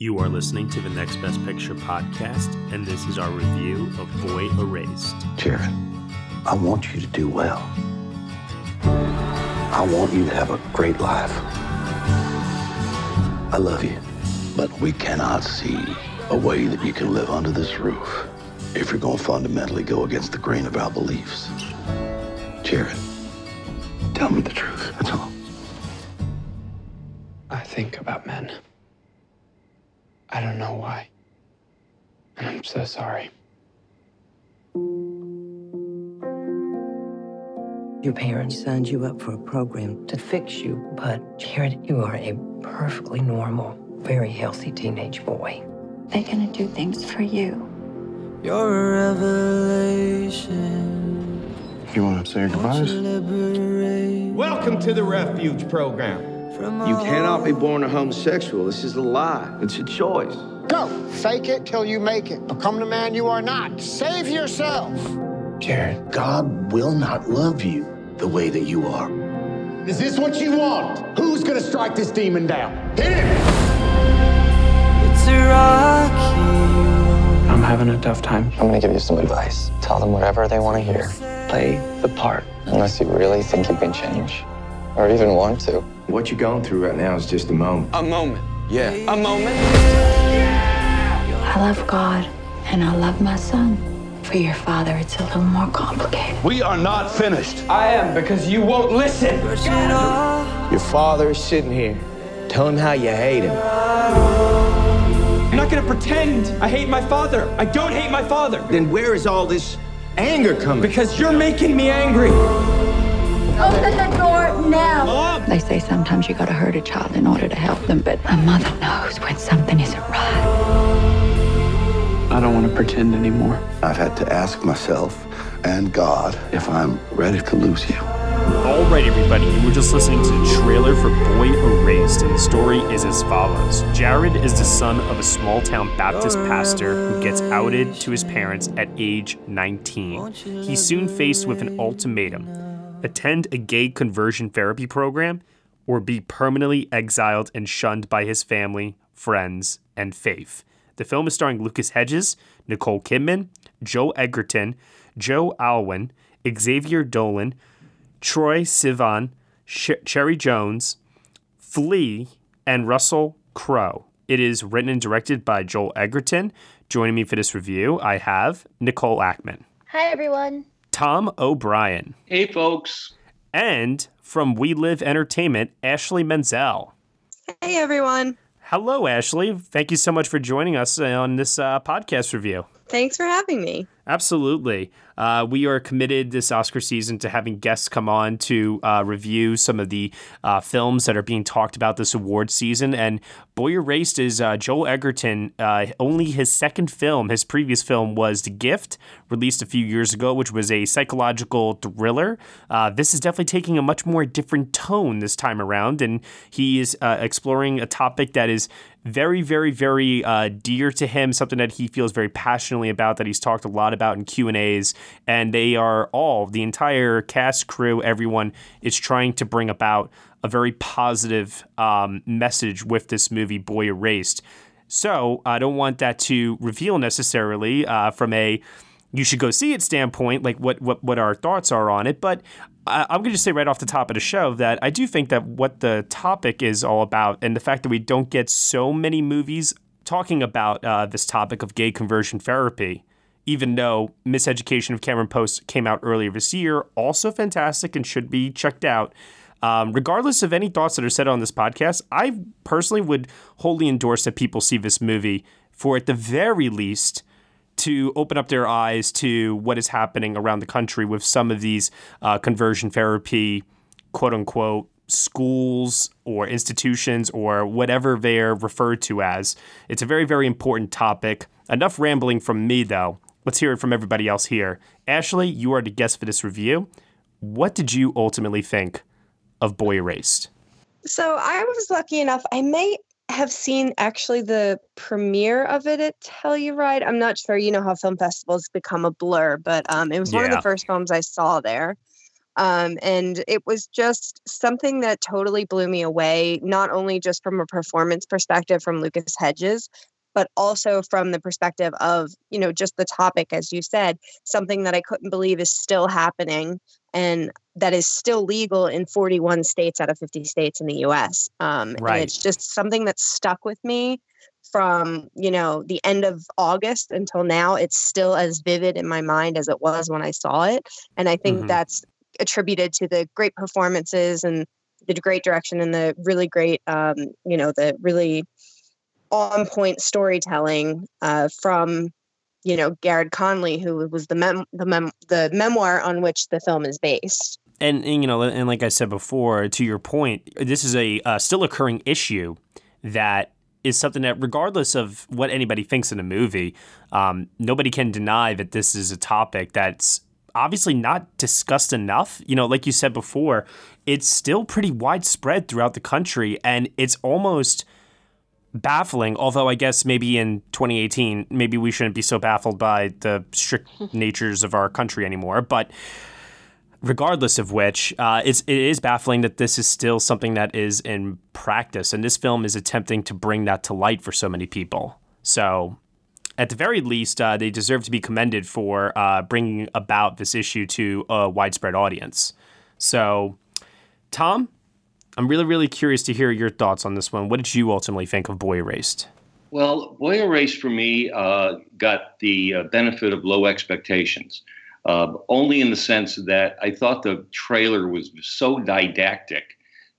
You are listening to the Next Best Picture podcast, and this is our review of Boy Erased. Jared, I want you to do well. I want you to have a great life. I love you, but we cannot see a way that you can live under this roof if you're going to fundamentally go against the grain of our beliefs. Jared, tell me the truth. That's all. I think about men. I don't know why. And I'm so sorry. Your parents signed you up for a program to fix you, but Jared, you are a perfectly normal, very healthy teenage boy. They're gonna do things for you. You're a revelation. You want to say your goodbyes? Welcome to the refuge program. You cannot be born a homosexual. This is a lie. It's a choice. Go. Fake it till you make it. Become the man you are not. Save yourself. Jared, God will not love you the way that you are. Is this what you want? Who's gonna strike this demon down? Hit him! It's a rocky I'm having a tough time. I'm gonna give you some advice. Tell them whatever they want to hear. Play the part, unless you really think you can change, or even want to. What you're going through right now is just a moment. A moment. Yeah. A moment. I love God and I love my son. For your father, it's a little more complicated. We are not finished. I am because you won't listen. Your father is sitting here. Tell him how you hate him. I'm not gonna pretend I hate my father. I don't hate my father. Then where is all this anger coming? Because you're making me angry. Open the door now. They say sometimes you gotta hurt a child in order to help them, but a mother knows when something isn't right. I don't want to pretend anymore. I've had to ask myself and God if I'm ready to lose you. All right, everybody, you were just listening to the trailer for Boy Erased, and the story is as follows Jared is the son of a small town Baptist pastor who gets outed to his parents at age 19. He's soon faced with an ultimatum attend a gay conversion therapy program or be permanently exiled and shunned by his family, friends, and faith. The film is starring Lucas Hedges, Nicole Kidman, Joel Edgerton, Joe Alwyn, Xavier Dolan, Troye Sivan, Cherry Jones, Flea, and Russell Crowe. It is written and directed by Joel Edgerton. Joining me for this review, I have Nicole Ackman, Hi, everyone. Tom O'Brien, Hey, folks. and from We Live Entertainment, Ashley Menzel. Hey, everyone. Hello, Ashley. Thank you so much for joining us on this uh, podcast review. Thanks for having me. Absolutely. Uh, we are committed this Oscar season to having guests come on to uh, review some of the uh, films that are being talked about this award season. And Boy Erased is uh, Joel Edgerton. Uh, only his second film, his previous film was The Gift, released a few years ago, which was a psychological thriller. Uh, this is definitely taking a much more different tone this time around. And he is exploring a topic that is very, very, very uh, dear to him. Something that he feels very passionately about. That he's talked a lot about in Q and A's, and they are all the entire cast, crew, everyone is trying to bring about a very positive um, message with this movie, Boy Erased. So I don't want that to reveal necessarily uh, from a you should go see it standpoint, like what what what our thoughts are on it. But I, I'm going to say right off the top of the show that I do think that what the topic is all about, and the fact that we don't get so many movies talking about uh, this topic of gay conversion therapy. Even though Miseducation of Cameron Post came out earlier this year, also fantastic and should be checked out. Um, regardless of any thoughts that are said on this podcast, I personally would wholly endorse that people see this movie for, at the very least, to open up their eyes to what is happening around the country with some of these uh, conversion therapy, quote unquote, schools or institutions or whatever they're referred to as. It's a very, very important topic. Enough rambling from me, though. Let's hear it from everybody else here. Ashley, you are the guest for this review. What did you ultimately think of Boy Erased? So I was lucky enough. I may have seen actually the premiere of it at Telluride. I'm not sure. You know how film festivals become a blur, but um, it was one of the first films I saw there. Um, and it was just something that totally blew me away, not only just from a performance perspective from Lucas Hedges, but also from the perspective of, you know, just the topic, as you said, something that I couldn't believe is still happening and that is still legal in 41 states out of 50 states in the US. Um, right. And it's just something that stuck with me from, you know, the end of August until now. It's still as vivid in my mind as it was when I saw it. And I think Mhm. that's attributed to the great performances and the great direction and the really great, um, you know, the really on point storytelling uh, from you know Garrard Conley, who was the mem- the mem- the memoir on which the film is based. And, and, you know, and like I said before, to your point, this is a uh, still occurring issue that is something that, regardless of what anybody thinks in a movie, um, nobody can deny that this is a topic that's obviously not discussed enough. You know, like you said before, it's still pretty widespread throughout the country, and it's almost baffling. Although I guess maybe in 2018, maybe we shouldn't be so baffled by the strict natures of our country anymore. But regardless of which, uh, it's it is baffling that this is still something that is in practice, and this film is attempting to bring that to light for so many people. So. At the very least, uh, they deserve to be commended for uh, bringing about this issue to a widespread audience. So, Tom, I'm really, really curious to hear your thoughts on this one. What did you ultimately think of Boy Erased? Well, Boy Erased for me uh, got the uh, benefit of low expectations, uh, only in the sense that I thought the trailer was so didactic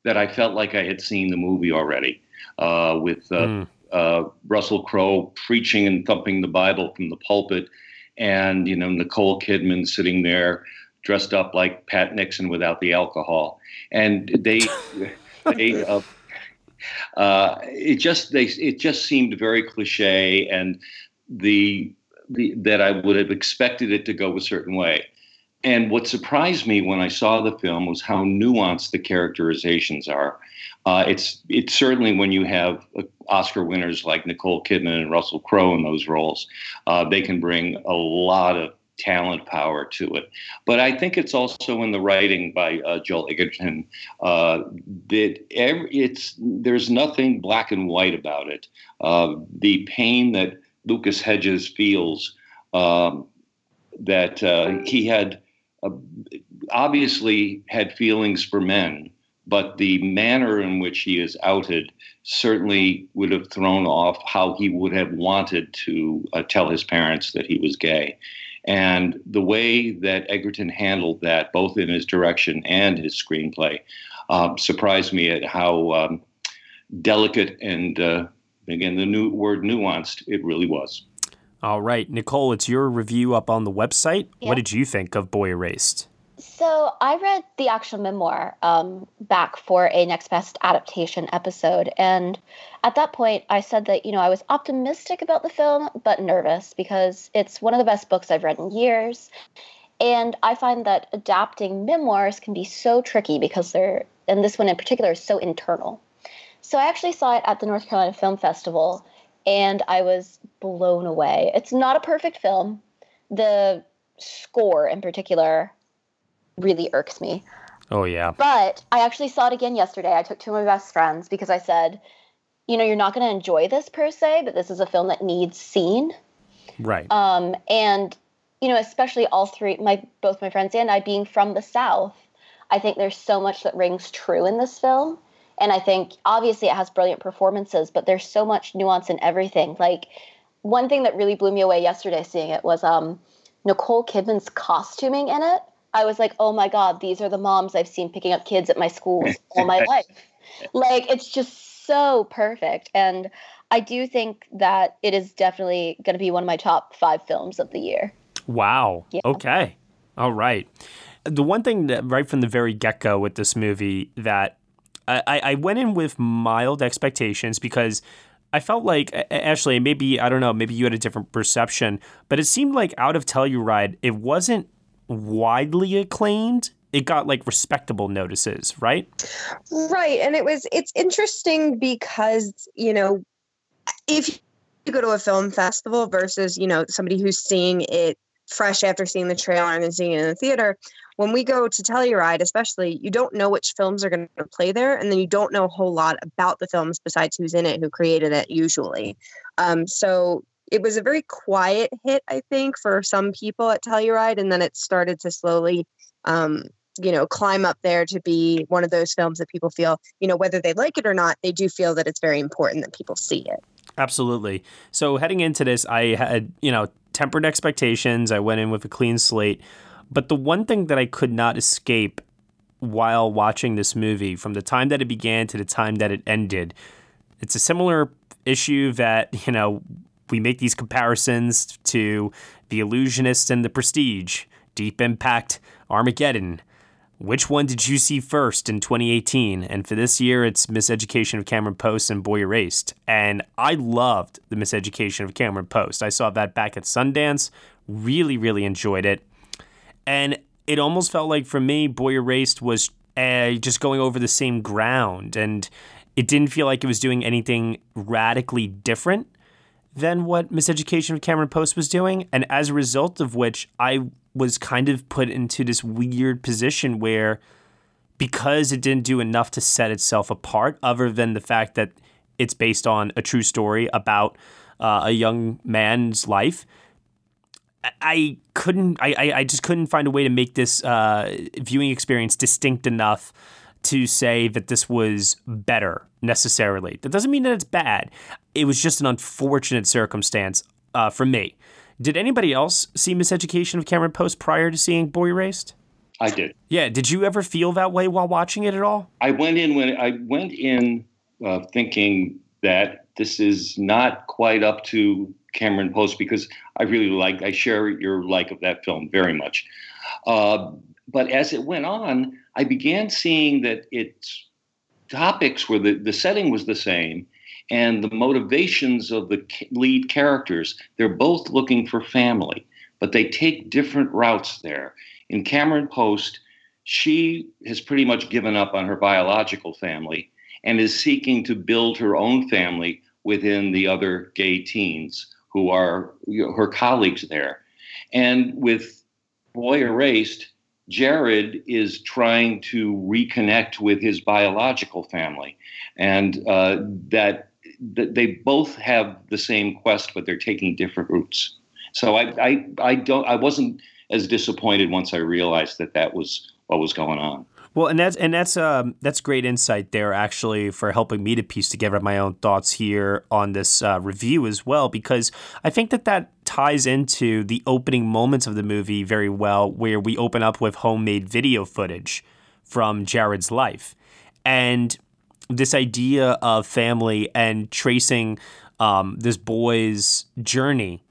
that I felt like I had seen the movie already. Uh, with uh, uh, Russell Crowe preaching and thumping the Bible from the pulpit, and you know Nicole Kidman sitting there dressed up like Pat Nixon without the alcohol, and they they. Uh, uh, it just they it just seemed very cliche and the, the that I would have expected it to go a certain way. And what surprised me when I saw the film was how nuanced the characterizations are. Uh, it's it's certainly when you have uh, Oscar winners like Nicole Kidman and Russell Crowe in those roles, uh, they can bring a lot of talent power to it. But I think it's also in the writing by uh, Joel Edgerton uh, that every, it's there's nothing black and white about it. Uh, the pain that Lucas Hedges feels um, that uh, he had uh, obviously had feelings for men. But the manner in which he is outed certainly would have thrown off how he would have wanted to uh, tell his parents that he was gay. And the way that Edgerton handled that, both in his direction and his screenplay, uh, surprised me at how um, delicate and, uh, again, the new word nuanced it really was. All right, Nicole, it's your review up on the website. Yeah. What did you think of Boy Erased? So I read the actual memoir um, back for a Next Best Adaptation episode, and at that point, I said that you know I was optimistic about the film, but nervous because it's one of the best books I've read in years, and I find that adapting memoirs can be so tricky because they're, and this one in particular is so internal. So I actually saw it at the North Carolina Film Festival, and I was blown away. It's not a perfect film. The score in particular really irks me. Oh, yeah. But I actually saw it again yesterday. I took two of my best friends because I said, you know, you're not going to enjoy this per se, but this is a film that needs seen. Right. Um, and you know, especially all three, my both my friends and I being from the South, I think there's so much that rings true in this film, And I think obviously it has brilliant performances, but there's so much nuance in everything. Like one thing that really blew me away yesterday seeing it was um, Nicole Kidman's costuming in it. I was like, oh my God, these are the moms I've seen picking up kids at my schools all my life. Like it's just so perfect. And I do think that it is definitely going to be one of my top five films of the year. Wow. Yeah. Okay. All right. The one thing that right from the very get go with this movie that I, I went in with mild expectations because I felt like Ashley, maybe I don't know, maybe you had a different perception, but it seemed like out of Telluride, it wasn't widely acclaimed. It got like respectable notices, right? Right, and it was it's interesting because you know if you go to a film festival versus you know somebody who's seeing it fresh after seeing the trailer and then seeing it in the theater. When we go to Telluride, especially, you don't know which films are going to play there, and then you don't know a whole lot about the films besides who's in it, who created it, usually. Um, so it was a very quiet hit, I think, for some people at Telluride, and then it started to slowly, um, you know, climb up there to be one of those films that people feel, you know, whether they like it or not, they do feel that it's very important that people see it. Absolutely. So heading into this, I had, you know, tempered expectations. I went in with a clean slate. But the one thing that I could not escape while watching this movie, from the time that it began to the time that it ended, it's a similar issue that, you know, we make these comparisons to The Illusionist and The Prestige, Deep Impact, Armageddon. Which one did you see first in 2018? And for this year, it's Miseducation of Cameron Post and Boy Erased. And I loved The Miseducation of Cameron Post. I saw that back at Sundance, really, really enjoyed it. And it almost felt like for me, Boy Erased was uh, just going over the same ground. And it didn't feel like it was doing anything radically different than what Miseducation of Cameron Post was doing. And as a result of which, I was kind of put into this weird position where because it didn't do enough to set itself apart, other than the fact that it's based on a true story about uh, a young man's life. I couldn't. I, I just couldn't find a way to make this uh, viewing experience distinct enough to say that this was better necessarily. That doesn't mean that it's bad. It was just an unfortunate circumstance uh, for me. Did anybody else see Miseducation of Cameron Post prior to seeing Boy Erased? I did. Yeah. Did you ever feel that way while watching it at all? I went in when I went in uh, thinking that this is not quite up to Cameron Post because I really like I share your like of that film very much. Uh, but as it went on, I began seeing that its topics were the the setting was the same, and the motivations of the lead characters. They're both looking for family, but they take different routes there. In Cameron Post, she has pretty much given up on her biological family and is seeking to build her own family within the other gay teens who are you know, her colleagues there. And with Boy Erased, Jared is trying to reconnect with his biological family, and uh, that they both have the same quest, but they're taking different routes. So I, I, I don't, I wasn't as disappointed once I realized that that was what was going on. Well, and that's and that's um, that's great insight there, actually, for helping me to piece together my own thoughts here on this uh, review as well, because I think that that ties into the opening moments of the movie very well, where we open up with homemade video footage from Jared's life, and this idea of family and tracing um, this boy's journey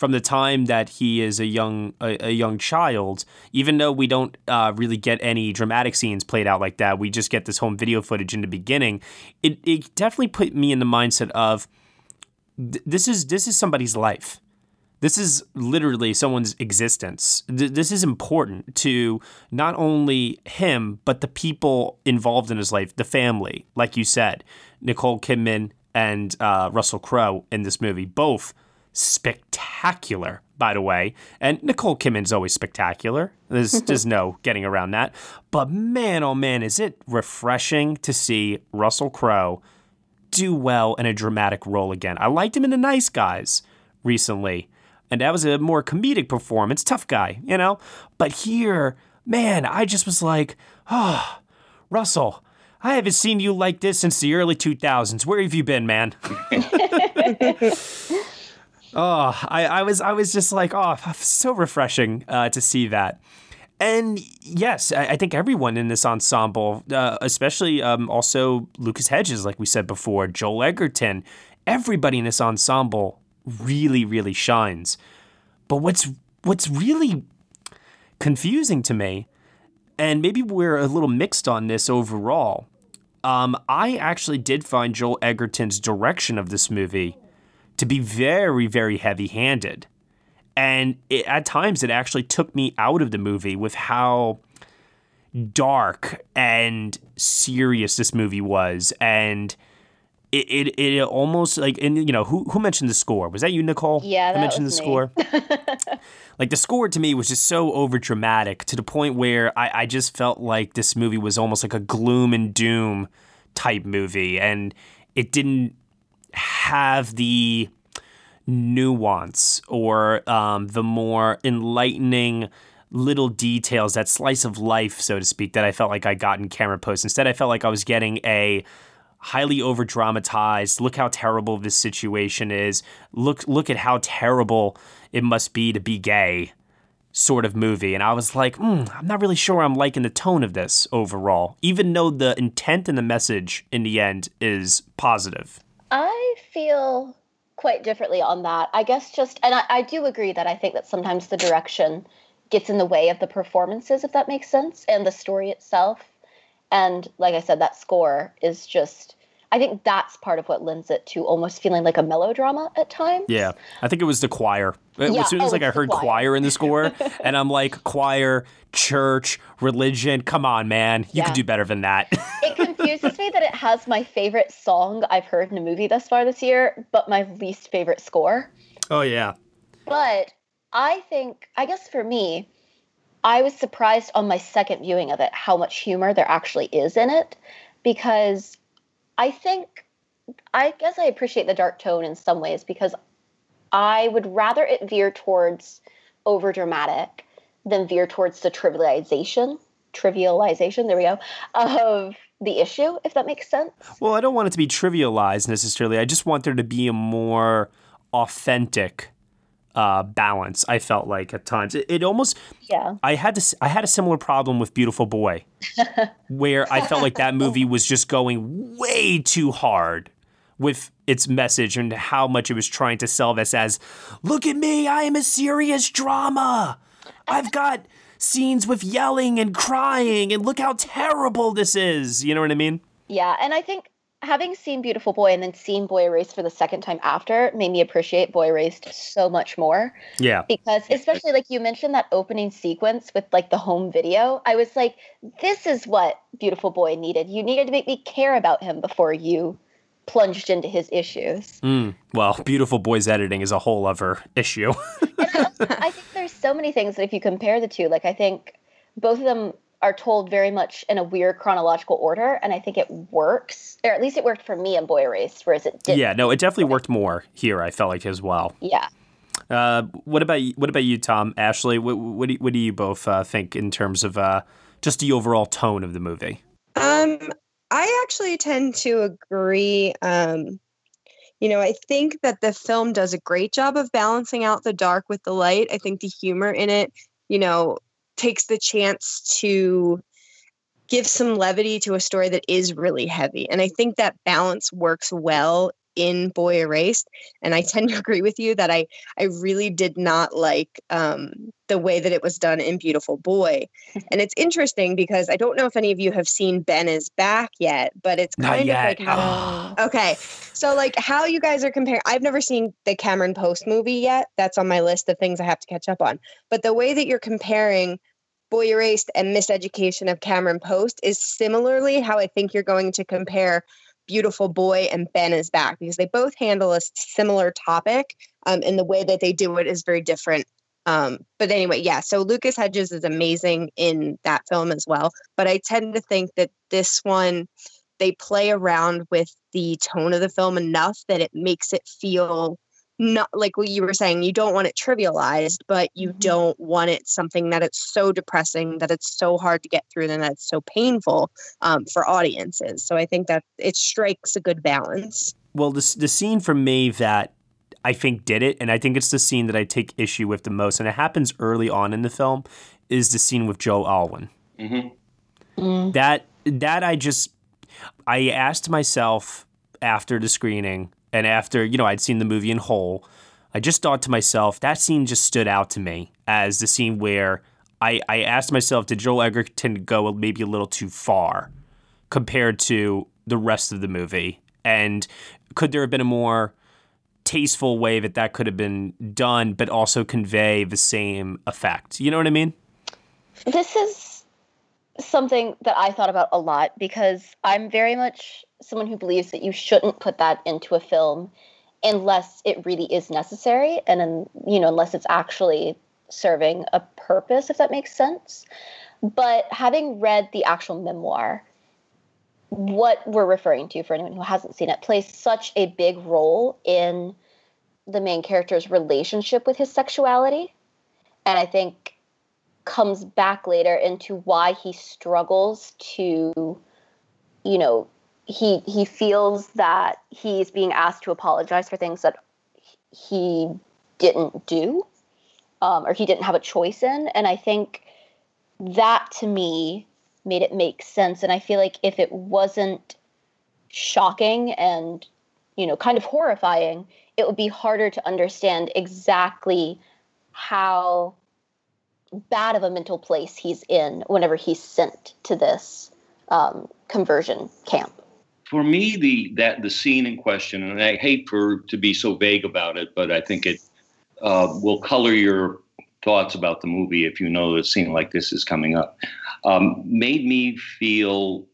from the time that he is a young a, a young child, even though we don't uh, really get any dramatic scenes played out like that, we just get this home video footage in the beginning. It it definitely put me in the mindset of th- this is this is somebody's life. This is literally someone's existence. this is important to not only him, but the people involved in his life, the family. Like you said, Nicole Kidman and uh, Russell Crowe in this movie, both spectacular, by the way. And Nicole Kidman's always spectacular. There's, there's no getting around that. But man, oh man, is it refreshing to see Russell Crowe do well in a dramatic role again. I liked him in The Nice Guys recently and that was a more comedic performance, tough guy, you know? But here, man, I just was like, oh, Russell, I haven't seen you like this since the early 2000s. Where have you been, man? oh, I, I was I was just like, oh, so refreshing uh, to see that. And yes, I, I think everyone in this ensemble, uh, especially um, also Lucas Hedges, like we said before, Joel Edgerton, everybody in this ensemble really, really shines. But what's what's really confusing to me, and maybe we're a little mixed on this overall. Um, I actually did find Joel Edgerton's direction of this movie to be very, very heavy handed. And it, at times, it actually took me out of the movie with how dark and serious this movie was. And it, it, it almost like, and you know, who, who mentioned the score? Was that you, Nicole? Yeah, that mentioned was the me. score. like the score to me was just so over dramatic to the point where I, I just felt like this movie was almost like a gloom and doom type movie. And it didn't have the nuance or um, the more enlightening little details, that slice of life, so to speak, that I felt like I got in Cameron Post. Instead, I felt like I was getting a highly over dramatized look how terrible this situation is look look at how terrible it must be to be gay sort of movie and i was like mm, i'm not really sure i'm liking the tone of this overall even though the intent and the message in the end is positive I feel quite differently on that. I guess just, and I, I do agree that I think that sometimes the direction gets in the way of the performances, if that makes sense, and the story itself. And like I said, that score is just, I think that's part of what lends it to almost feeling like a melodrama at times. Yeah, I think it was the choir. Yeah, oh, as soon as oh, like I heard choir. choir. in the score, and I'm like, choir, church, religion. Come on, man, you Yeah. can do better than that. it confuses me that it has my favorite song I've heard in a movie thus far this year, but my least favorite score. oh yeah, But I think, I guess for me, I was surprised on my second viewing of it how much humor there actually is in it because I think, I guess I appreciate the dark tone in some ways because I would rather it veer towards over dramatic than veer towards the trivialization, trivialization, there we go, of the issue, if that makes sense. Well, I don't want it to be trivialized necessarily. I just want there to be a more authentic uh, balance. I felt like at times it, it almost. Yeah. I had this. I had a similar problem with Beautiful Boy, where I felt like that movie was just going way too hard with its message and how much it was trying to sell this as, "Look at me, I am a serious drama. I've got." Scenes with yelling and crying, and look how terrible this is. You know what I mean? Yeah, and I think having seen Beautiful Boy and then seeing Boy Erased for the second time after made me appreciate Boy Erased so much more. Yeah. Because especially like you mentioned that opening sequence with like the home video, I was like, this is what Beautiful Boy needed. You needed to make me care about him before you plunged into his issues. Mm, well, Beautiful Boy's editing is a whole other issue. I think there's so many things that if you compare the two, like I think both of them are told very much in a weird chronological order, and I think it works, or at least it worked for me in Boy Erased, whereas it didn't. yeah, no, it definitely worked more here. I felt like as well. Yeah. Uh, what about you- what about you, Tom, Ashley? What, what do you, what do you both uh, think in terms of uh, just the overall tone of the movie? Um, I actually tend to agree. Um, you know, I think that the film does a great job of balancing out the dark with the light. I think the humor in it, you know, takes the chance to give some levity to a story that is really heavy. And I think that balance works well in Boy Erased. And I tend to agree with you that I I really did not like um, the way that it was done in Beautiful Boy. And it's interesting because I don't know if any of you have seen Ben is back yet, but it's kind of like how okay. So like how you guys are comparing I've never seen the Cameron Post movie yet. That's on my list of things I have to catch up on. But the way that you're comparing Boy Erased and Miseducation of Cameron Post is similarly how I think you're going to compare Beautiful Boy and Ben is Back because they both handle a similar topic um, and the way that they do it is very different. Um, but anyway, yeah, so Lucas Hedges is amazing in that film as well. But I tend to think that this one, they play around with the tone of the film enough that it makes it feel not like what you were saying, you don't want it trivialized, but you mm-hmm. don't want it something that it's so depressing that it's so hard to get through and that it's so painful um, for audiences. So I think that it strikes a good balance. Well, the the scene for me that I think did it, and I think it's the scene that I take issue with the most, and it happens early on in the film, is the scene with Joe Alwyn. Mm-hmm. Mm. That that I just I asked myself after the screening and after you know I'd seen the movie in whole, I just thought to myself that scene just stood out to me as the scene where I I asked myself did Joel Edgerton go maybe a little too far compared to the rest of the movie, and could there have been a more tasteful way that that could have been done, but also convey the same effect. You know what I mean? This is something that I thought about a lot because I'm very much someone who believes that you shouldn't put that into a film unless it really is necessary and then you know unless it's actually serving a purpose if that makes sense. But having read the actual memoir what we're referring to for anyone who hasn't seen it plays such a big role in the main character's relationship with his sexuality. And i think comes back later into why he struggles to you know he he feels that he's being asked to apologize for things that he didn't do um, or he didn't have a choice in. And i think that to me made it make sense. And i feel like if it wasn't shocking and you know kind of horrifying it would be harder to understand exactly how bad of a mental place he's in whenever he's sent to this um, conversion camp for me, the that the scene in question, and I hate for to be so vague about it, but I think it uh, will color your thoughts about the movie if you know a scene like this is coming up. Um, made me feel.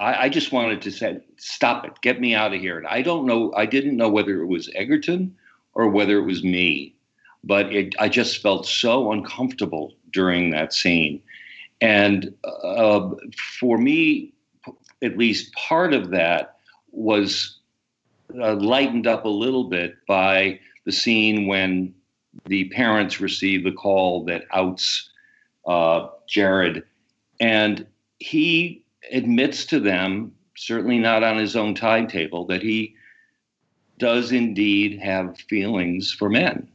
I, I just wanted to say, stop it, get me out of here. And I don't know. I didn't know whether it was Edgerton or whether it was me, but it, I just felt so uncomfortable during that scene. And uh, for me, at least part of that was uh, lightened up a little bit by the scene when the parents receive the call that outs uh, Jared. And he admits to them, certainly not on his own timetable, that he does indeed have feelings for men.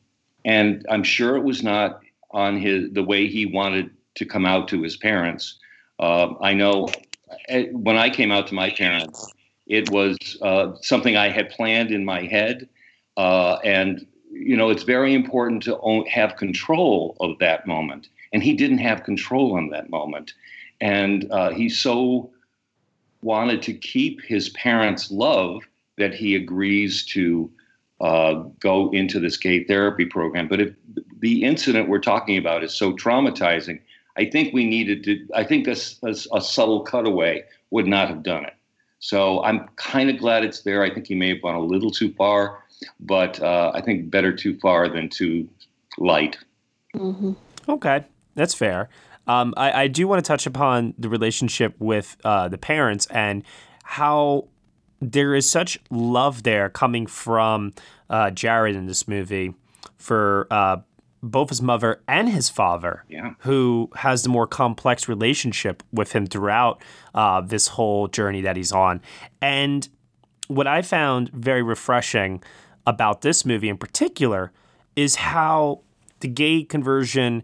And I'm sure it was not on his the way he wanted to come out to his parents. Uh, I know when I came out to my parents, it was uh, something I had planned in my head. Uh, and, you know, it's very important to own, have control of that moment. And he didn't have control on that moment. And uh, he so wanted to keep his parents' love that he agrees to uh, go into this gay therapy program. But if the incident we're talking about is so traumatizing, I think we needed to. I think a, a, a subtle cutaway would not have done it. So I'm kind of glad it's there. I think he may have gone a little too far, but uh, I think better too far than too light. Mm-hmm. Okay, that's fair. Um, I, I, do want to touch upon the relationship with uh, the parents and how there is such love there coming from uh, Jared in this movie for uh, both his mother and his father, yeah. who has the more complex relationship with him throughout uh, this whole journey that he's on. And what I found very refreshing about this movie in particular is how the gay conversion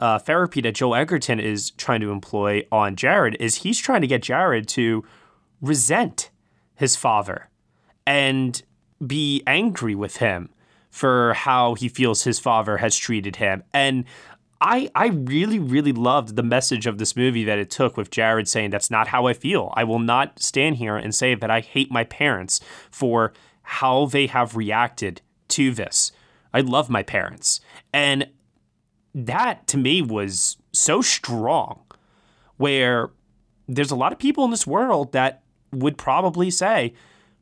uh, therapy that Joel Edgerton is trying to employ on Jared is he's trying to get Jared to resent his father and be angry with him for how he feels his father has treated him. And I I really really loved the message of this movie that it took with Jared saying that's not how I feel. I will not stand here and say that I hate my parents for how they have reacted to this. I love my parents. And that to me was so strong where there's a lot of people in this world that would probably say,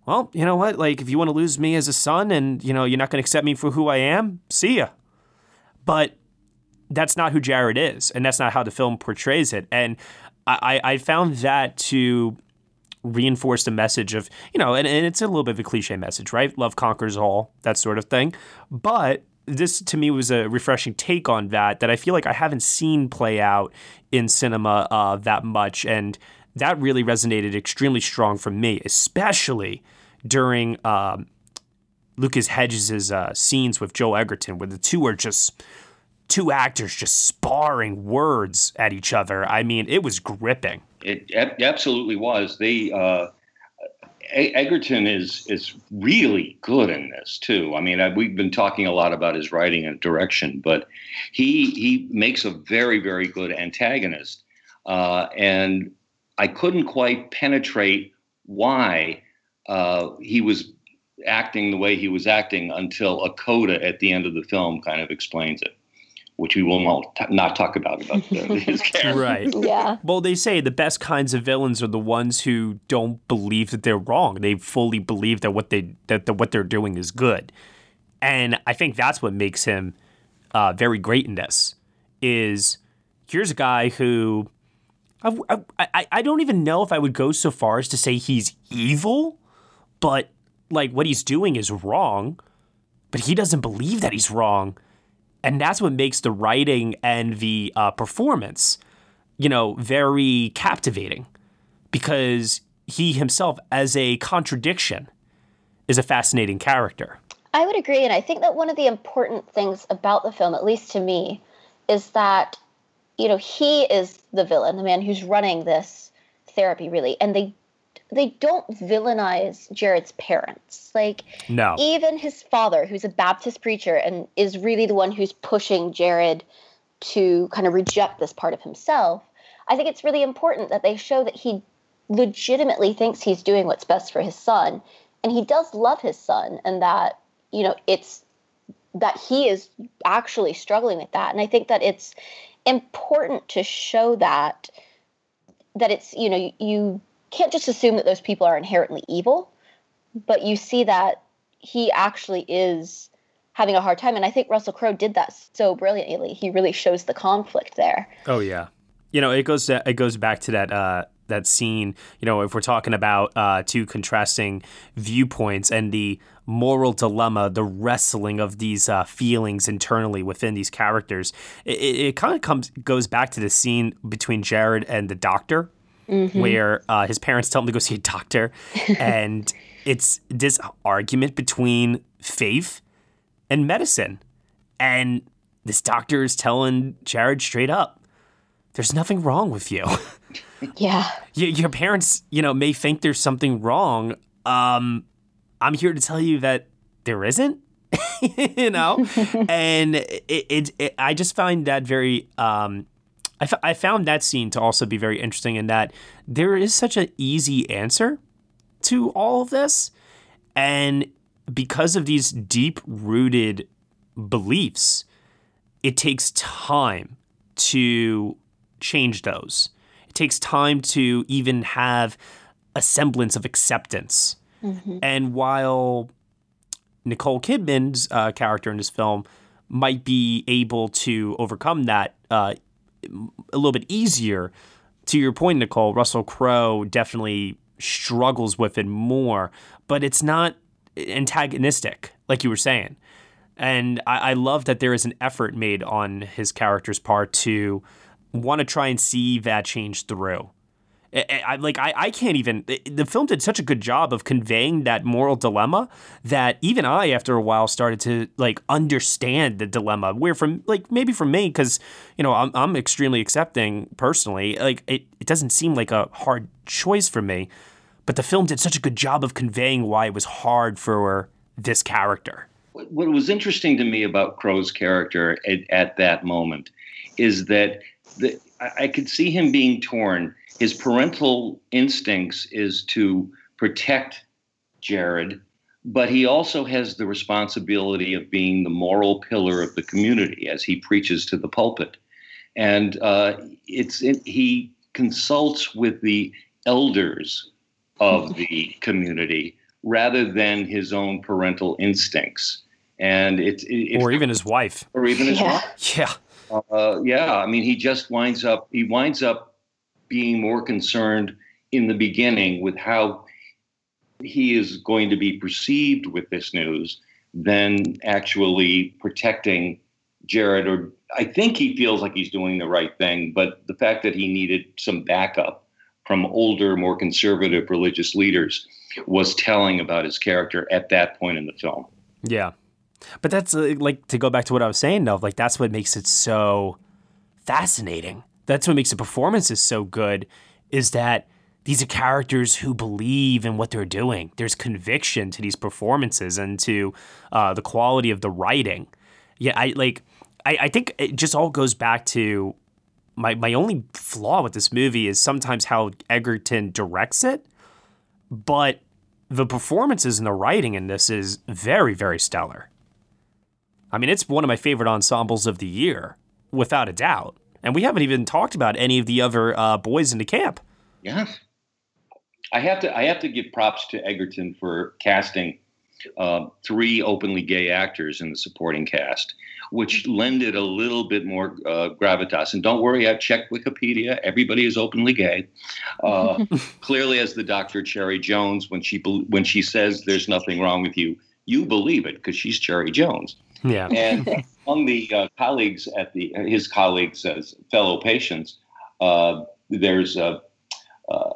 well, you know what? Like, if you want to lose me as a son and, you know, you're not going to accept me for who I am, see ya. But that's not who Jared is. And that's not how the film portrays it. And I, I found that to reinforce the message of, you know, and, and it's a little bit of a cliche message, right? Love conquers all, that sort of thing. But this to me was a refreshing take on that that I feel like I haven't seen play out in cinema uh, that much. And that really resonated extremely strong for me, especially during um, Lucas Hedges' uh, scenes with Joel Edgerton, where the two are just two actors just sparring words at each other. I mean, it was gripping. It absolutely was. They uh, Edgerton is is really good in this too. I mean, I, we've been talking a lot about his writing and direction, but he he makes a very very good antagonist, uh, and I couldn't quite penetrate why uh, he was acting the way he was acting until a coda at the end of the film kind of explains it which we will not, not talk about about his character. Right. Yeah. Well, they say the best kinds of villains are the ones who don't believe that they're wrong. They fully believe that what they that the, what they're doing is good, and I think that's what makes him uh, very great in this. Is here's a guy who I, I I don't even know if I would go so far as to say he's evil, but like what he's doing is wrong, but he doesn't believe that he's wrong and that's what makes the writing and the uh, performance, you know, very captivating because he himself, as a contradiction, is a fascinating character. I would agree. And I think that one of the important things about the film, at least to me, is that, you know, he is the villain, the man who's running this therapy, really. And they they don't villainize Jared's parents. Like, no. even his father, who's a Baptist preacher and is really the one who's pushing Jared to kind of reject this part of himself. I think it's really important that they show that he legitimately thinks he's doing what's best for his son. And he does love his son, and that, you know, it's that he is actually struggling with that. And I think that it's important to show that that it's you know you can't just assume that those people are inherently evil, but you see that he actually is having a hard time. And I think Russell Crowe did that so brilliantly. He really shows the conflict there. Oh yeah, you know it goes to, it goes back to that uh, that scene. You know, if we're talking about uh, two contrasting viewpoints and the moral dilemma, the wrestling of these uh, feelings internally within these characters, it, it, it kind of comes goes back to the scene between Jared and the doctor mm-hmm. where uh, his parents tell him to go see a doctor, and it's this argument between faith and medicine, and this doctor is telling Jared straight up, "There's nothing wrong with you." Yeah. your parents, you know, may think there's something wrong. Um, I'm here to tell you that there isn't. you know, and it, it, it, I just find that very um, I, f- I found that scene to also be very interesting in that there is such an easy answer to all of this. And because of these deep rooted beliefs, it takes time to change those. It takes time to even have a semblance of acceptance. Mm-hmm. And while Nicole Kidman's uh, character in this film might be able to overcome that uh, a little bit easier. To your point, Nicole, Russell Crowe definitely struggles with it more, but it's not antagonistic, like you were saying. And I, I love that there is an effort made on his character's part to want to try and see that change through. I, I, like I, I can't even the film did such a good job of conveying that moral dilemma that even I after a while started to like understand the dilemma. Where from like maybe from me because you know I'm, I'm extremely accepting personally like it, it doesn't seem like a hard choice for me but the film did such a good job of conveying why it was hard for this character. What was interesting to me about Crowe's character at, at that moment is that the, I could see him being torn his parental instincts is to protect Jared, but he also has the responsibility of being the moral pillar of the community as he preaches to the pulpit. And uh, it's it, he consults with the elders of the community rather than his own parental instincts. And it's it, or even his wife, or even his yeah. wife. Yeah, uh, yeah. I mean, he just winds up. He winds up being more concerned in the beginning with how he is going to be perceived with this news than actually protecting Jared. Or I think he feels like he's doing the right thing, but the fact that he needed some backup from older, more conservative religious leaders was telling about his character at that point in the film. Yeah. But that's uh, like to go back to what I was saying though, like that's what makes it so fascinating. That's what makes the performances so good is that these are characters who believe in what they're doing. There's conviction to these performances and to uh, the quality of the writing. Yeah, I like. I, I think it just all goes back to my my only flaw with this movie is sometimes how Edgerton directs it, but the performances and the writing in this is very very stellar. I mean, it's one of my favorite ensembles of the year, without a doubt. And we haven't even talked about any of the other uh, boys in the camp. Yeah, I have to I have to give props to Edgerton for casting uh, three openly gay actors in the supporting cast, which lended a little bit more uh, gravitas. And don't worry, I've checked Wikipedia. Everybody is openly gay. Uh, clearly, as the doctor Cherry Jones, when she when she says there's nothing wrong with you, you believe it because she's Cherry Jones. Yeah. And among the uh, colleagues at the his colleagues as fellow patients, uh, there's a. Uh,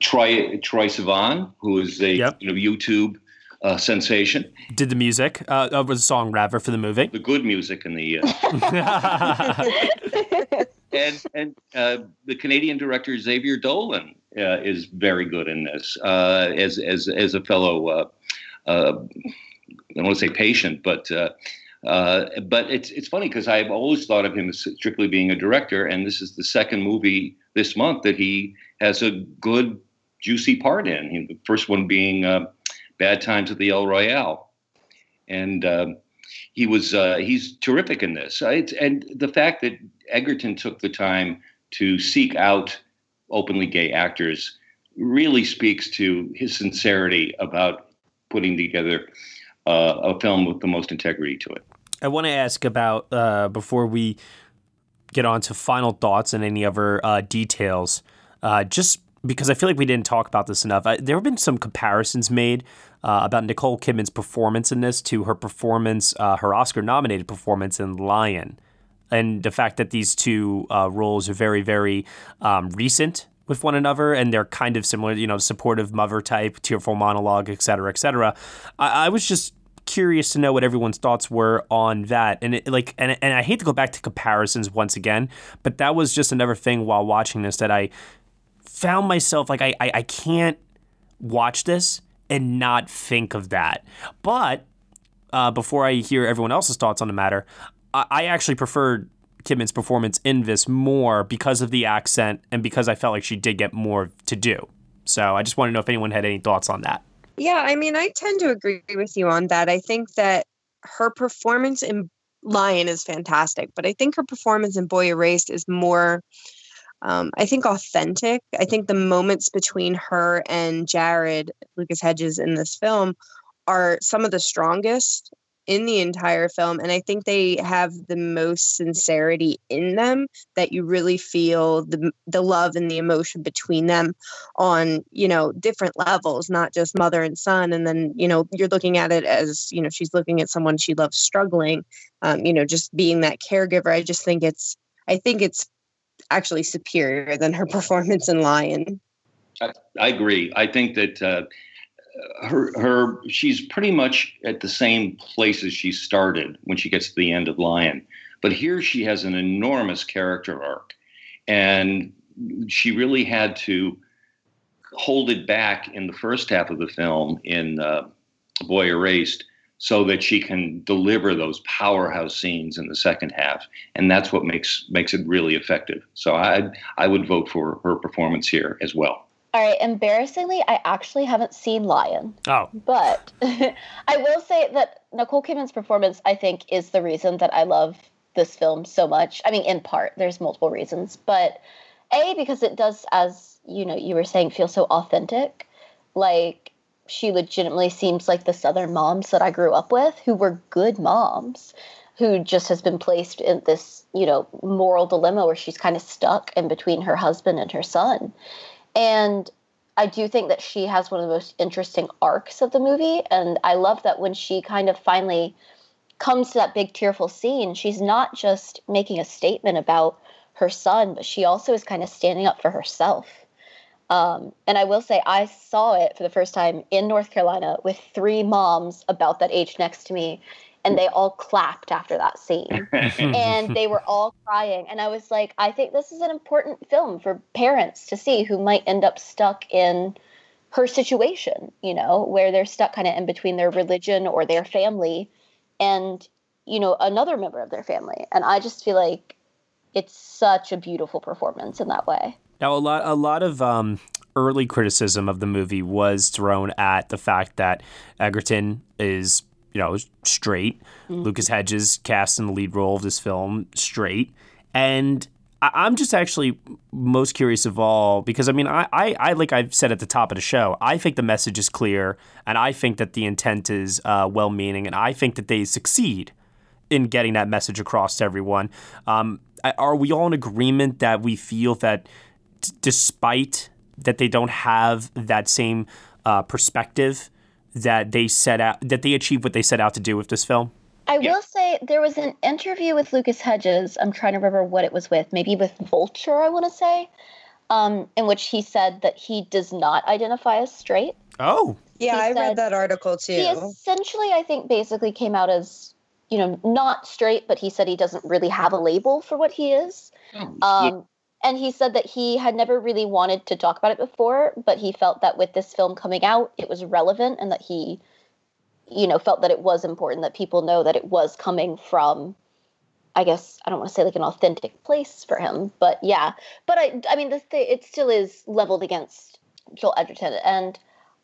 Troye Troye Sivan, who is a yep. you know, YouTube uh, sensation. Did the music uh, of a song rather for the movie? The good music in the. Uh, and and uh, the Canadian director Xavier Dolan uh, is very good in this uh, as as as a fellow. Uh, uh, I don't want to say patient, but. Uh, but it's it's funny because I've always thought of him as strictly being a director, and this is the second movie this month that he has a good juicy part in. The first one being uh, Bad Times at the El Royale, and uh, he was uh, he's terrific in this. Uh, and the fact that Edgerton took the time to seek out openly gay actors really speaks to his sincerity about putting together a film with the most integrity to it. I want to ask about uh, before we get on to final thoughts and any other details. just because I feel like we didn't talk about this enough. I, there have been some comparisons made uh, about Nicole Kidman's performance in this to her performance, uh, her Oscar-nominated performance in Lion, and the fact that these two uh, roles are very, very um, recent with one another, and they're kind of similar. You know, supportive mother type, tearful monologue, et cetera, et cetera. I, I was just curious to know what everyone's thoughts were on that. And it, like, and and I hate to go back to comparisons once again, but that was just another thing while watching this that I found myself like I, I, I can't watch this and not think of that. But uh, before I hear everyone else's thoughts on the matter, I, I actually preferred Kidman's performance in this more because of the accent and because I felt like she did get more to do. So I just want to know if anyone had any thoughts on that. Yeah, I mean, I tend to agree with you on that. I think that her performance in Lion is fantastic, but I think her performance in Boy Erased is more um, I think authentic. I think the moments between her and Jared Lucas Hedges in this film are some of the strongest in the entire film and i think they have the most sincerity in them that you really feel the the love and the emotion between them on you know different levels not just mother and son and then you know you're looking at it as you know she's looking at someone she loves struggling um, you know just being that caregiver i just think it's i think it's actually superior than her performance in Lion. I, I agree. I think that uh, her her she's pretty much at the same place as she started when she gets to the end of Lion, but here she has an enormous character arc, and she really had to hold it back in the first half of the film in uh, Boy Erased so that she can deliver those powerhouse scenes in the second half, and that's what makes makes it really effective. So I I would vote for her performance here as well. All right, embarrassingly, I actually haven't seen Lion. Oh. But I will say that Nicole Kidman's performance, I think, is the reason that I love this film so much. I mean, in part, there's multiple reasons, but A, because it does, as you know, you were saying, feel so authentic. Like she legitimately seems like the southern moms that I grew up with who were good moms who just has been placed in this, you know, moral dilemma where she's kind of stuck in between her husband and her son. And I do think that she has one of the most interesting arcs of the movie. And I love that when she kind of finally comes to that big tearful scene, she's not just making a statement about her son, but she also is kind of standing up for herself. Um, and I will say, I saw it for the first time in North Carolina with three moms about that age next to me, and they all clapped after that scene. and they were all crying. And I was like, I think this is an important film for parents to see who might end up stuck in her situation, you know, where they're stuck kind of in between their religion or their family and, you know, another member of their family. And I just feel like it's such a beautiful performance in that way. Now, a lot, a lot of um, early criticism of the movie was thrown at the fact that Edgerton is, you know, straight. Mm-hmm. Lucas Hedges cast in the lead role of this film, straight, and I'm just actually most curious of all because I mean I, I, I, like I've said at the top of the show I think the message is clear and I think that the intent is uh, well meaning and I think that they succeed in getting that message across to everyone. Um, are we all in agreement that we feel that d- despite that they don't have that same uh, perspective that they set out that they achieve what they set out to do with this film? I yeah. will say there was an interview with Lucas Hedges. I'm trying to remember what it was with, maybe with Vulture, I want to say, um, in which he said that he does not identify as straight. Oh, yeah, he I read that article too. He essentially, I think, basically came out as you know not straight, but he said he doesn't really have a label for what he is. Oh, um, and he said that he had never really wanted to talk about it before, but he felt that with this film coming out, it was relevant and that he, you know, felt that it was important that people know that it was coming from, I guess, I don't want to say like an authentic place for him, but yeah. But I, I mean, the thing, it still is leveled against Joel Edgerton. And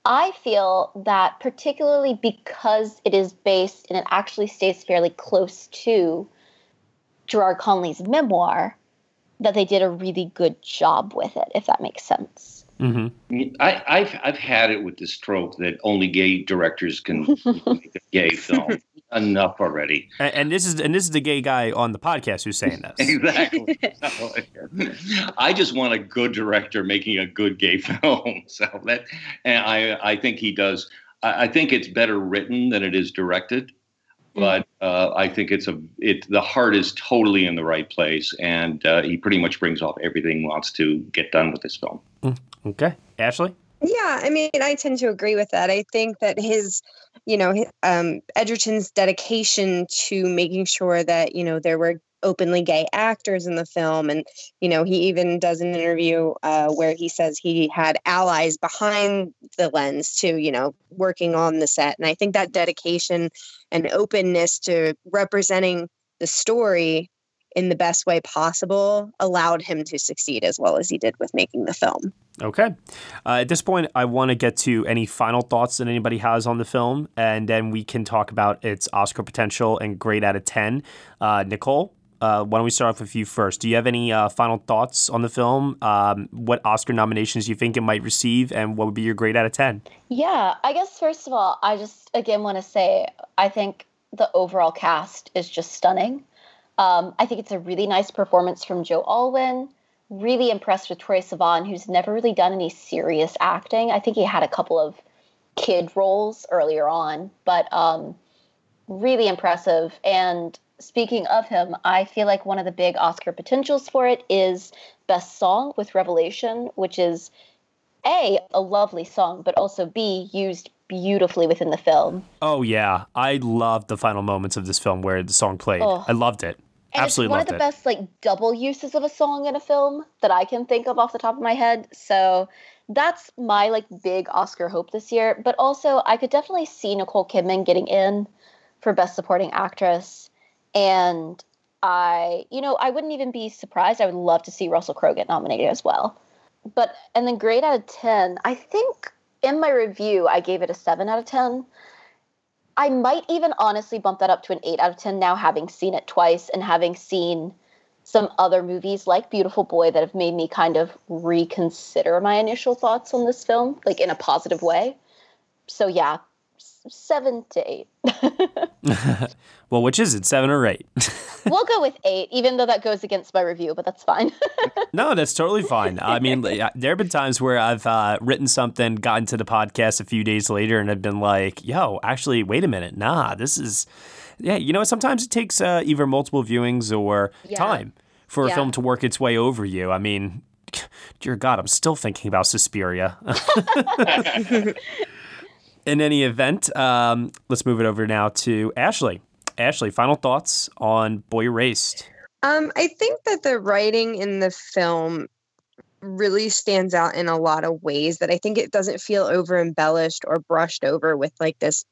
I feel that particularly because it is based and it actually stays fairly close to Garrard Conley's memoir, that they did a really good job with it, if that makes sense. Mm-hmm. I, have I've had it with this trope that only gay directors can make a gay film. Enough already. And, and, this is and this is the gay guy on the podcast who's saying this. exactly. I just want a good director making a good gay film. So that, and I I think he does. I, I think it's better written than it is directed but uh, I think it's a it the heart is totally in the right place, and uh, he pretty much brings off everything he wants to get done with this film. Mm, okay, Ashley. Yeah, I mean, I tend to agree with that. I think that his, you know, um, Edgerton's dedication to making sure that you know there were openly gay actors in the film and you know he even does an interview uh, where he says he had allies behind the lens too you know working on the set and i think that dedication and openness to representing the story in the best way possible allowed him to succeed as well as he did with making the film. Okay. Uh, at this point, I want to get to any final thoughts that anybody has on the film, and then we can talk about its Oscar potential and grade out of 10. Uh, Nicole, uh, why don't we start off with you first? Do you have any uh, final thoughts on the film? Um, what Oscar nominations you think it might receive, and what would be your grade out of 10? Yeah, I guess first of all, I just again want to say I think the overall cast is just stunning. Um, I think it's a really nice performance from Joe Alwyn. Really impressed with Troye Sivan, who's never really done any serious acting. I think he had a couple of kid roles earlier on, but um, really impressive. And speaking of him, I feel like one of the big Oscar potentials for it is Best Song with Revelation, which is A, a lovely song, but also B, used beautifully within the film. Oh, yeah. I loved the final moments of this film where the song played. Oh. I loved it. And Absolutely it's one of the it. best like double uses of a song in a film that I can think of off the top of my head. So that's my like big Oscar hope this year. But also I could definitely see Nicole Kidman getting in for Best Supporting Actress. And I, you know, I wouldn't even be surprised. I would love to see Russell Crowe get nominated as well. But, and then grade out of 10, I think in my review, I gave it a 7 out of 10. I might even honestly bump that up to an 8 out of 10 now, having seen it twice and having seen some other movies like Beautiful Boy that have made me kind of reconsider my initial thoughts on this film, like in a positive way. So, yeah, seven to eight. well, which is it, seven or eight? we'll go with eight, even though that goes against my review, but that's fine. no, that's totally fine. I mean, there have been times where I've uh, written something, gotten to the podcast a few days later, and I've been like, yo, actually, wait a minute. Nah, this is, yeah, you know, sometimes it takes uh, either multiple viewings or yeah. time for yeah. a film to work its way over you. I mean, dear God, I'm still thinking about Suspiria. In any event, um, let's move it over now to Ashley. Ashley, final thoughts on Boy Erased. Um, I think that the writing in the film really stands out in a lot of ways that I think it doesn't feel over embellished or brushed over with like this,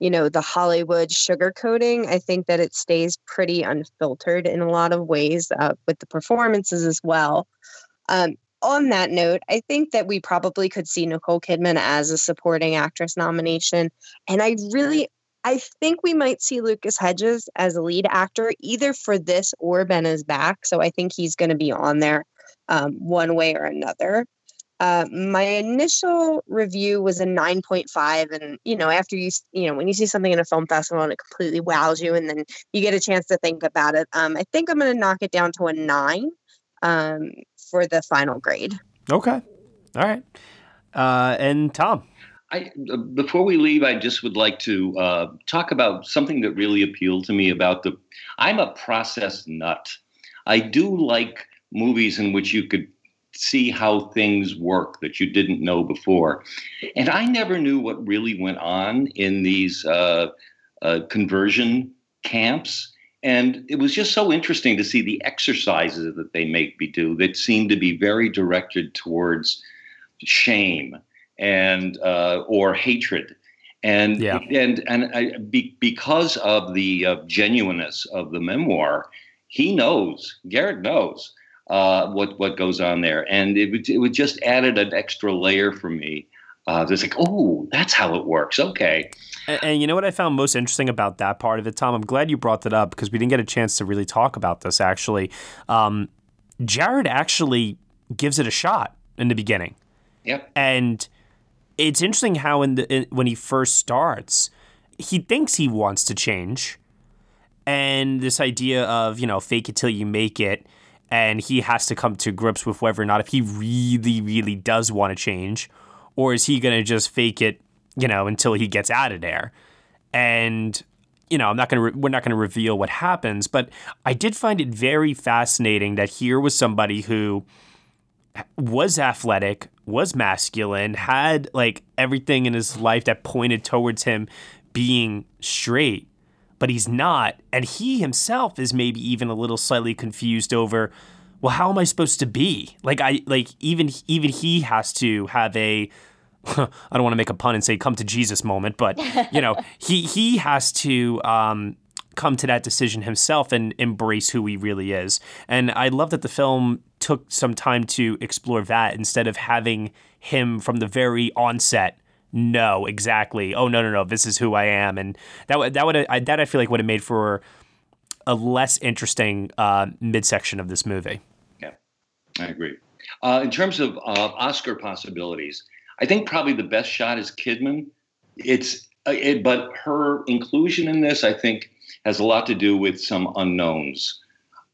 you know, the Hollywood sugarcoating. I think that it stays pretty unfiltered in a lot of ways uh, with the performances as well. Um, on that note, I think that we probably could see Nicole Kidman as a supporting actress nomination. And I really, I think we might see Lucas Hedges as a lead actor either for this or Ben is back. So I think he's going to be on there um, one way or another. Uh, my initial review was a 9.5 and you know after you you know when you see something in a film festival and it completely wows you and then you get a chance to think about it um, i think i'm going to knock it down to a 9 um, for the final grade. Okay. All right. Uh, and Tom. I, uh, before we leave, I just would like to uh, talk about something that really appealed to me about the. I'm a process nut. I do like movies in which you could see how things work that you didn't know before. And I never knew what really went on in these uh, uh, conversion camps. And it was just so interesting to see the exercises that they make me do that seem to be very directed towards shame and uh, or hatred. And yeah. and and I, be, because of the uh, genuineness of the memoir, he knows. Garrard knows uh, what what goes on there, and it it would just added an extra layer for me uh, it's like, oh, that's how it works. Okay. And, and, you know what I found most interesting about that part of it, Tom? I'm glad you brought that up because we didn't get a chance to really talk about this actually. Um, Jared actually gives it a shot in the beginning. Yep. And it's interesting how in the in, when he first starts, he thinks he wants to change, and this idea of you know fake it till you make it, and he has to come to grips with whether or not if he really really does want to change or is he going to just fake it, you know, until he gets out of there? And you know, I'm not going to re- we're not going to reveal what happens, but I did find it very fascinating that here was somebody who was athletic, was masculine, had like everything in his life that pointed towards him being straight, but he's not, and he himself is maybe even a little slightly confused over well, how am I supposed to be? Like I like even even he has to have a I don't want to make a pun and say come to Jesus moment, but you know, he he has to um, come to that decision himself and embrace who he really is. And I love that the film took some time to explore that instead of having him from the very onset know exactly, oh no no no, this is who I am, and that that would I, that I feel like would have made for a less interesting uh, midsection of this movie. I agree. Uh, in terms of uh, Oscar possibilities, I think probably the best shot is Kidman. It's uh, it, but her inclusion in this, I think, has a lot to do with some unknowns.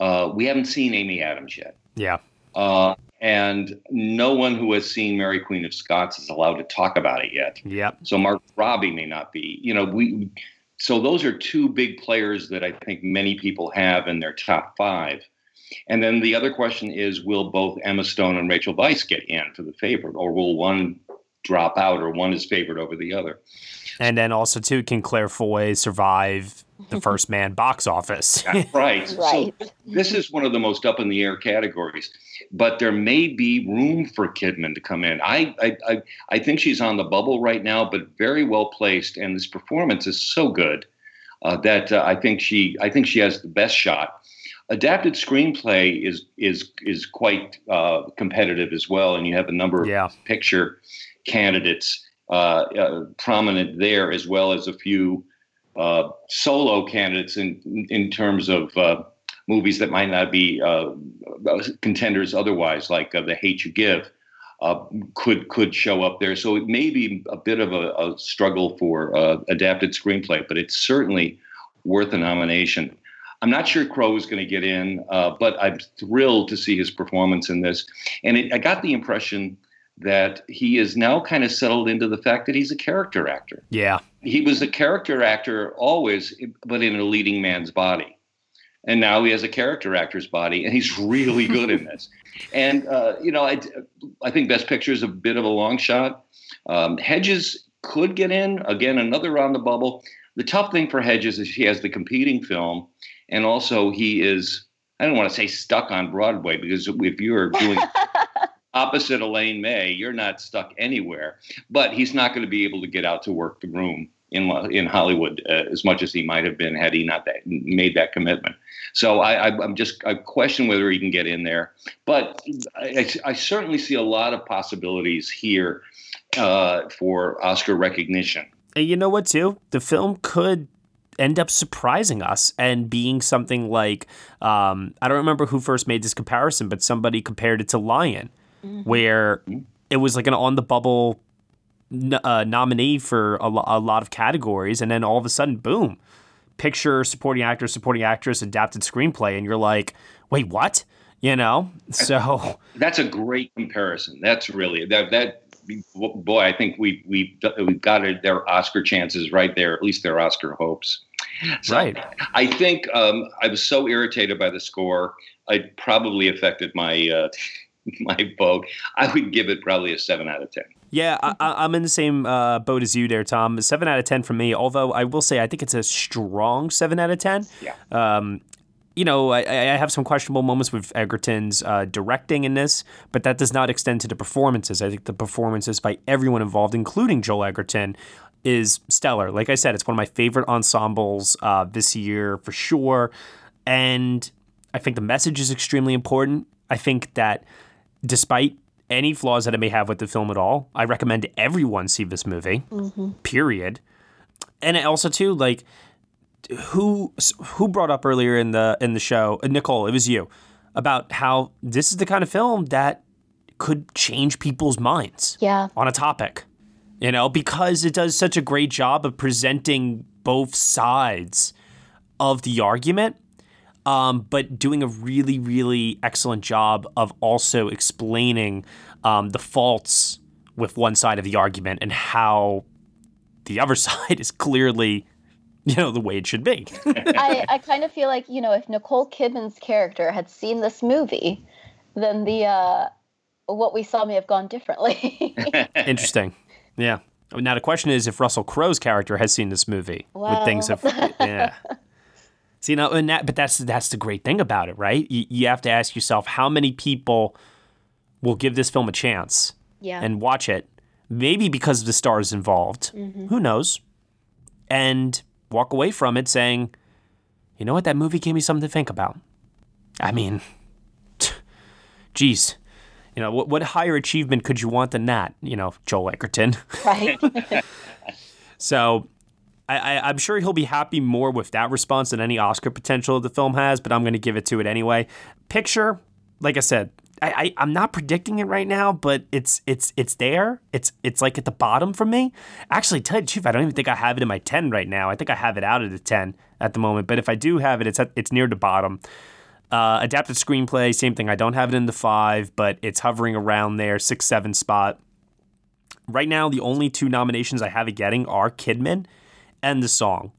Uh, we haven't seen Amy Adams yet. Yeah. Uh, and no one who has seen Mary Queen of Scots is allowed to talk about it yet. Yep. So Margot Robbie may not be. You know, we. So those are two big players that I think many people have in their top five. And then the other question is will both Emma Stone and Rachel Weisz get in for the favorite, or will one drop out, or one is favored over the other? And then also, too, can Claire Foy survive the first man box office? right. right. So this is one of the most up in the air categories, but there may be room for Kidman to come in. I, I, I, I think she's on the bubble right now, but very well placed, and this performance is so good uh, that uh, I think she, I think she has the best shot adapted screenplay is is is quite uh, competitive as well, and you have a number of picture candidates uh, uh, prominent there, as well as a few uh, solo candidates in in terms of uh, movies that might not be uh, contenders otherwise, like The Hate You Give. uh, could could show up there. So it may be a bit of a, a struggle for uh, adapted screenplay, but it's certainly worth a nomination. I'm not sure Crowe is going to get in, uh, but I'm thrilled to see his performance in this. And it, I got the impression that he is now kind of settled into the fact that he's a character actor. Yeah. He was a character actor always, but in a leading man's body. And now he has a character actor's body, and he's really good in this. And, uh, you know, I, I think Best Picture is a bit of a long shot. Um, Hedges could get in. Again, another round the bubble. The tough thing for Hedges is he has the competing film, and also he is, I don't want to say stuck on Broadway, because if you're doing opposite Elaine May, you're not stuck anywhere. But he's not going to be able to get out to work the room in in Hollywood uh, as much as he might have been had he not that, made that commitment. So I, am just I question whether he can get in there, but I, I certainly see a lot of possibilities here uh, for Oscar recognition. And you know what, too, the film could end up surprising us and being something like um, I don't remember who first made this comparison, but somebody compared it to Lion, mm-hmm. where it was like an on the bubble uh, nominee for a, lo- a lot of categories, and then all of a sudden, boom, picture, supporting actor, supporting actress, adapted screenplay, and you're like, wait, what? You know, so that's a great comparison. That's really that that boy. I think we we we've got their Oscar chances right there. At least their Oscar hopes. So right. I think um, I was so irritated by the score. It probably affected my uh, my vote. I would give it probably a seven out of ten. Yeah, I, am in the same uh, boat as you there, Tom. Seven out of ten for me. Although I will say I think it's a strong seven out of ten. Yeah. Um, you know, I, I, have some questionable moments with Edgerton's uh, directing in this, but that does not extend to the performances. I think the performances by everyone involved, including Joel Edgerton, is stellar. Like I said, it's one of my favorite ensembles uh, this year for sure. And I think the message is extremely important. I think that despite any flaws that it may have with the film at all, I recommend everyone see this movie. Mm-hmm. Period. And also too, like who who brought up earlier in the in the show, uh, Nicole, it was you, about how this is the kind of film that could change people's minds. Yeah. On a topic. You know, because it does such a great job of presenting both sides of the argument um, but doing a really, really excellent job of also explaining um, the faults with one side of the argument and how the other side is clearly, you know, the way it should be. I, I kind of feel like, you know, if Nicole Kidman's character had seen this movie, then the uh, what we saw may have gone differently. Interesting. Yeah. Now the question is if Russell Crowe's character has seen this movie. Would things have yeah. See now, and that, but that's that's the great thing about it, right? You, you have to ask yourself how many people will give this film a chance, yeah. and watch it, maybe because of the stars involved. Mm-hmm. Who knows? And walk away from it saying, you know what, that movie gave me something to think about. I mean, geez, you know what, what higher achievement could you want than that? You know, Joel Edgerton. Right. so I, am sure he'll be happy more with that response than any Oscar potential the film has, but I'm going to give it to it anyway. Picture, like I said, I, I am not predicting it right now, but it's it's it's there. It's it's like at the bottom for me. Actually, tell you the truth, I don't even think I have it in my ten right now. I think I have it out of the ten at the moment. But if I do have it, it's at, it's near the bottom. Uh, adapted screenplay, same thing. I don't have it in the five, but it's hovering around there, six seven spot. Right now, the only two nominations I have it getting are Kidman and the song.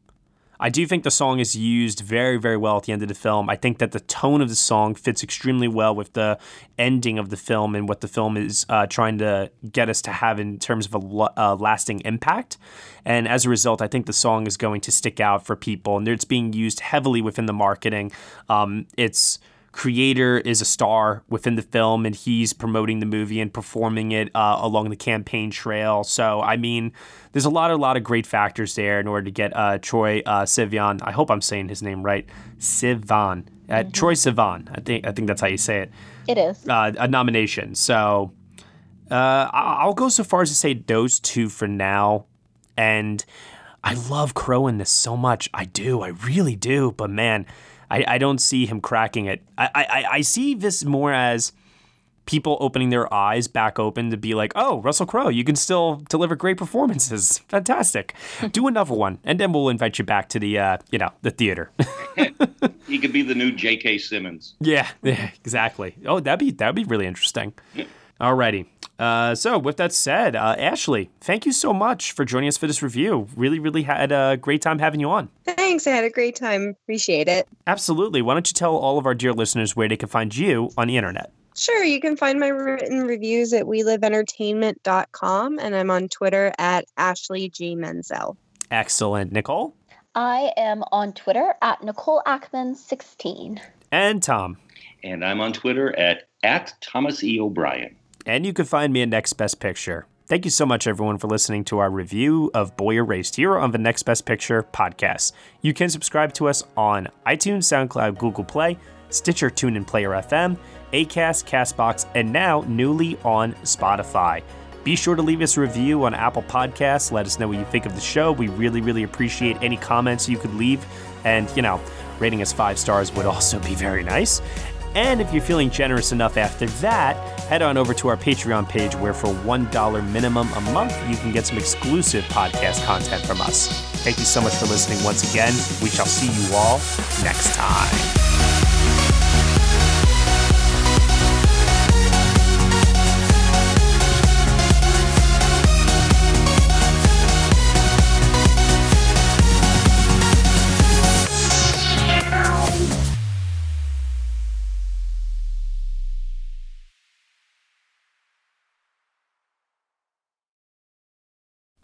I do think the song is used very, very well at the end of the film. I think that the tone of the song fits extremely well with the ending of the film and what the film is uh, trying to get us to have in terms of a uh, lasting impact. And as a result, I think the song is going to stick out for people, and it's being used heavily within the marketing. Um, it's creator is a star within the film and he's promoting the movie and performing it uh, along the campaign trail. So, I mean, there's a lot, a lot of great factors there in order to get uh, Troye uh, Sivan. I hope I'm saying his name right. Sivan. Uh, mm-hmm. Troye Sivan. I think I think that's how you say it. It is uh, a nomination. So uh, I'll go so far as to say those two for now. And I love Crowe in this so much. I do. I really do. But man, I, I don't see him cracking it. I, I, I see this more as people opening their eyes back open to be like, oh, Russell Crowe, you can still deliver great performances. Fantastic. Do another one, and then we'll invite you back to the, uh, you know, the theater. he could be the new J.K. Simmons. Yeah, yeah, exactly. Oh, that'd be that'd be really interesting. Alrighty. Uh, so, with that said, uh, Ashley, thank you so much for joining us for this review. Really, really had a great time having you on. Thanks. I had a great time. Appreciate it. Absolutely. Why don't you tell all of our dear listeners where they can find you on the internet? Sure. You can find my written reviews at weliveentertainment.com, and I'm on Twitter at Ashley G. Menzel. Excellent. Nicole? I am on Twitter at Nicole Ackman16. And Tom? And I'm on Twitter at, at Thomas E. O'Brien. And you can find me at Next Best Picture. Thank you so much, everyone, for listening to our review of Boy Erased here on the Next Best Picture podcast. You can subscribe to us on iTunes, SoundCloud, Google Play, Stitcher, TuneIn Player FM, Acast, Castbox, and now newly on Spotify. Be sure to leave us a review on Apple Podcasts. Let us know what you think of the show. We really, really appreciate any comments you could leave. And, you know, rating us five stars would also be very nice. And if you're feeling generous enough after that, head on over to our Patreon page where for $1 minimum a month, you can get some exclusive podcast content from us. Thank you so much for listening once again. We shall see you all next time.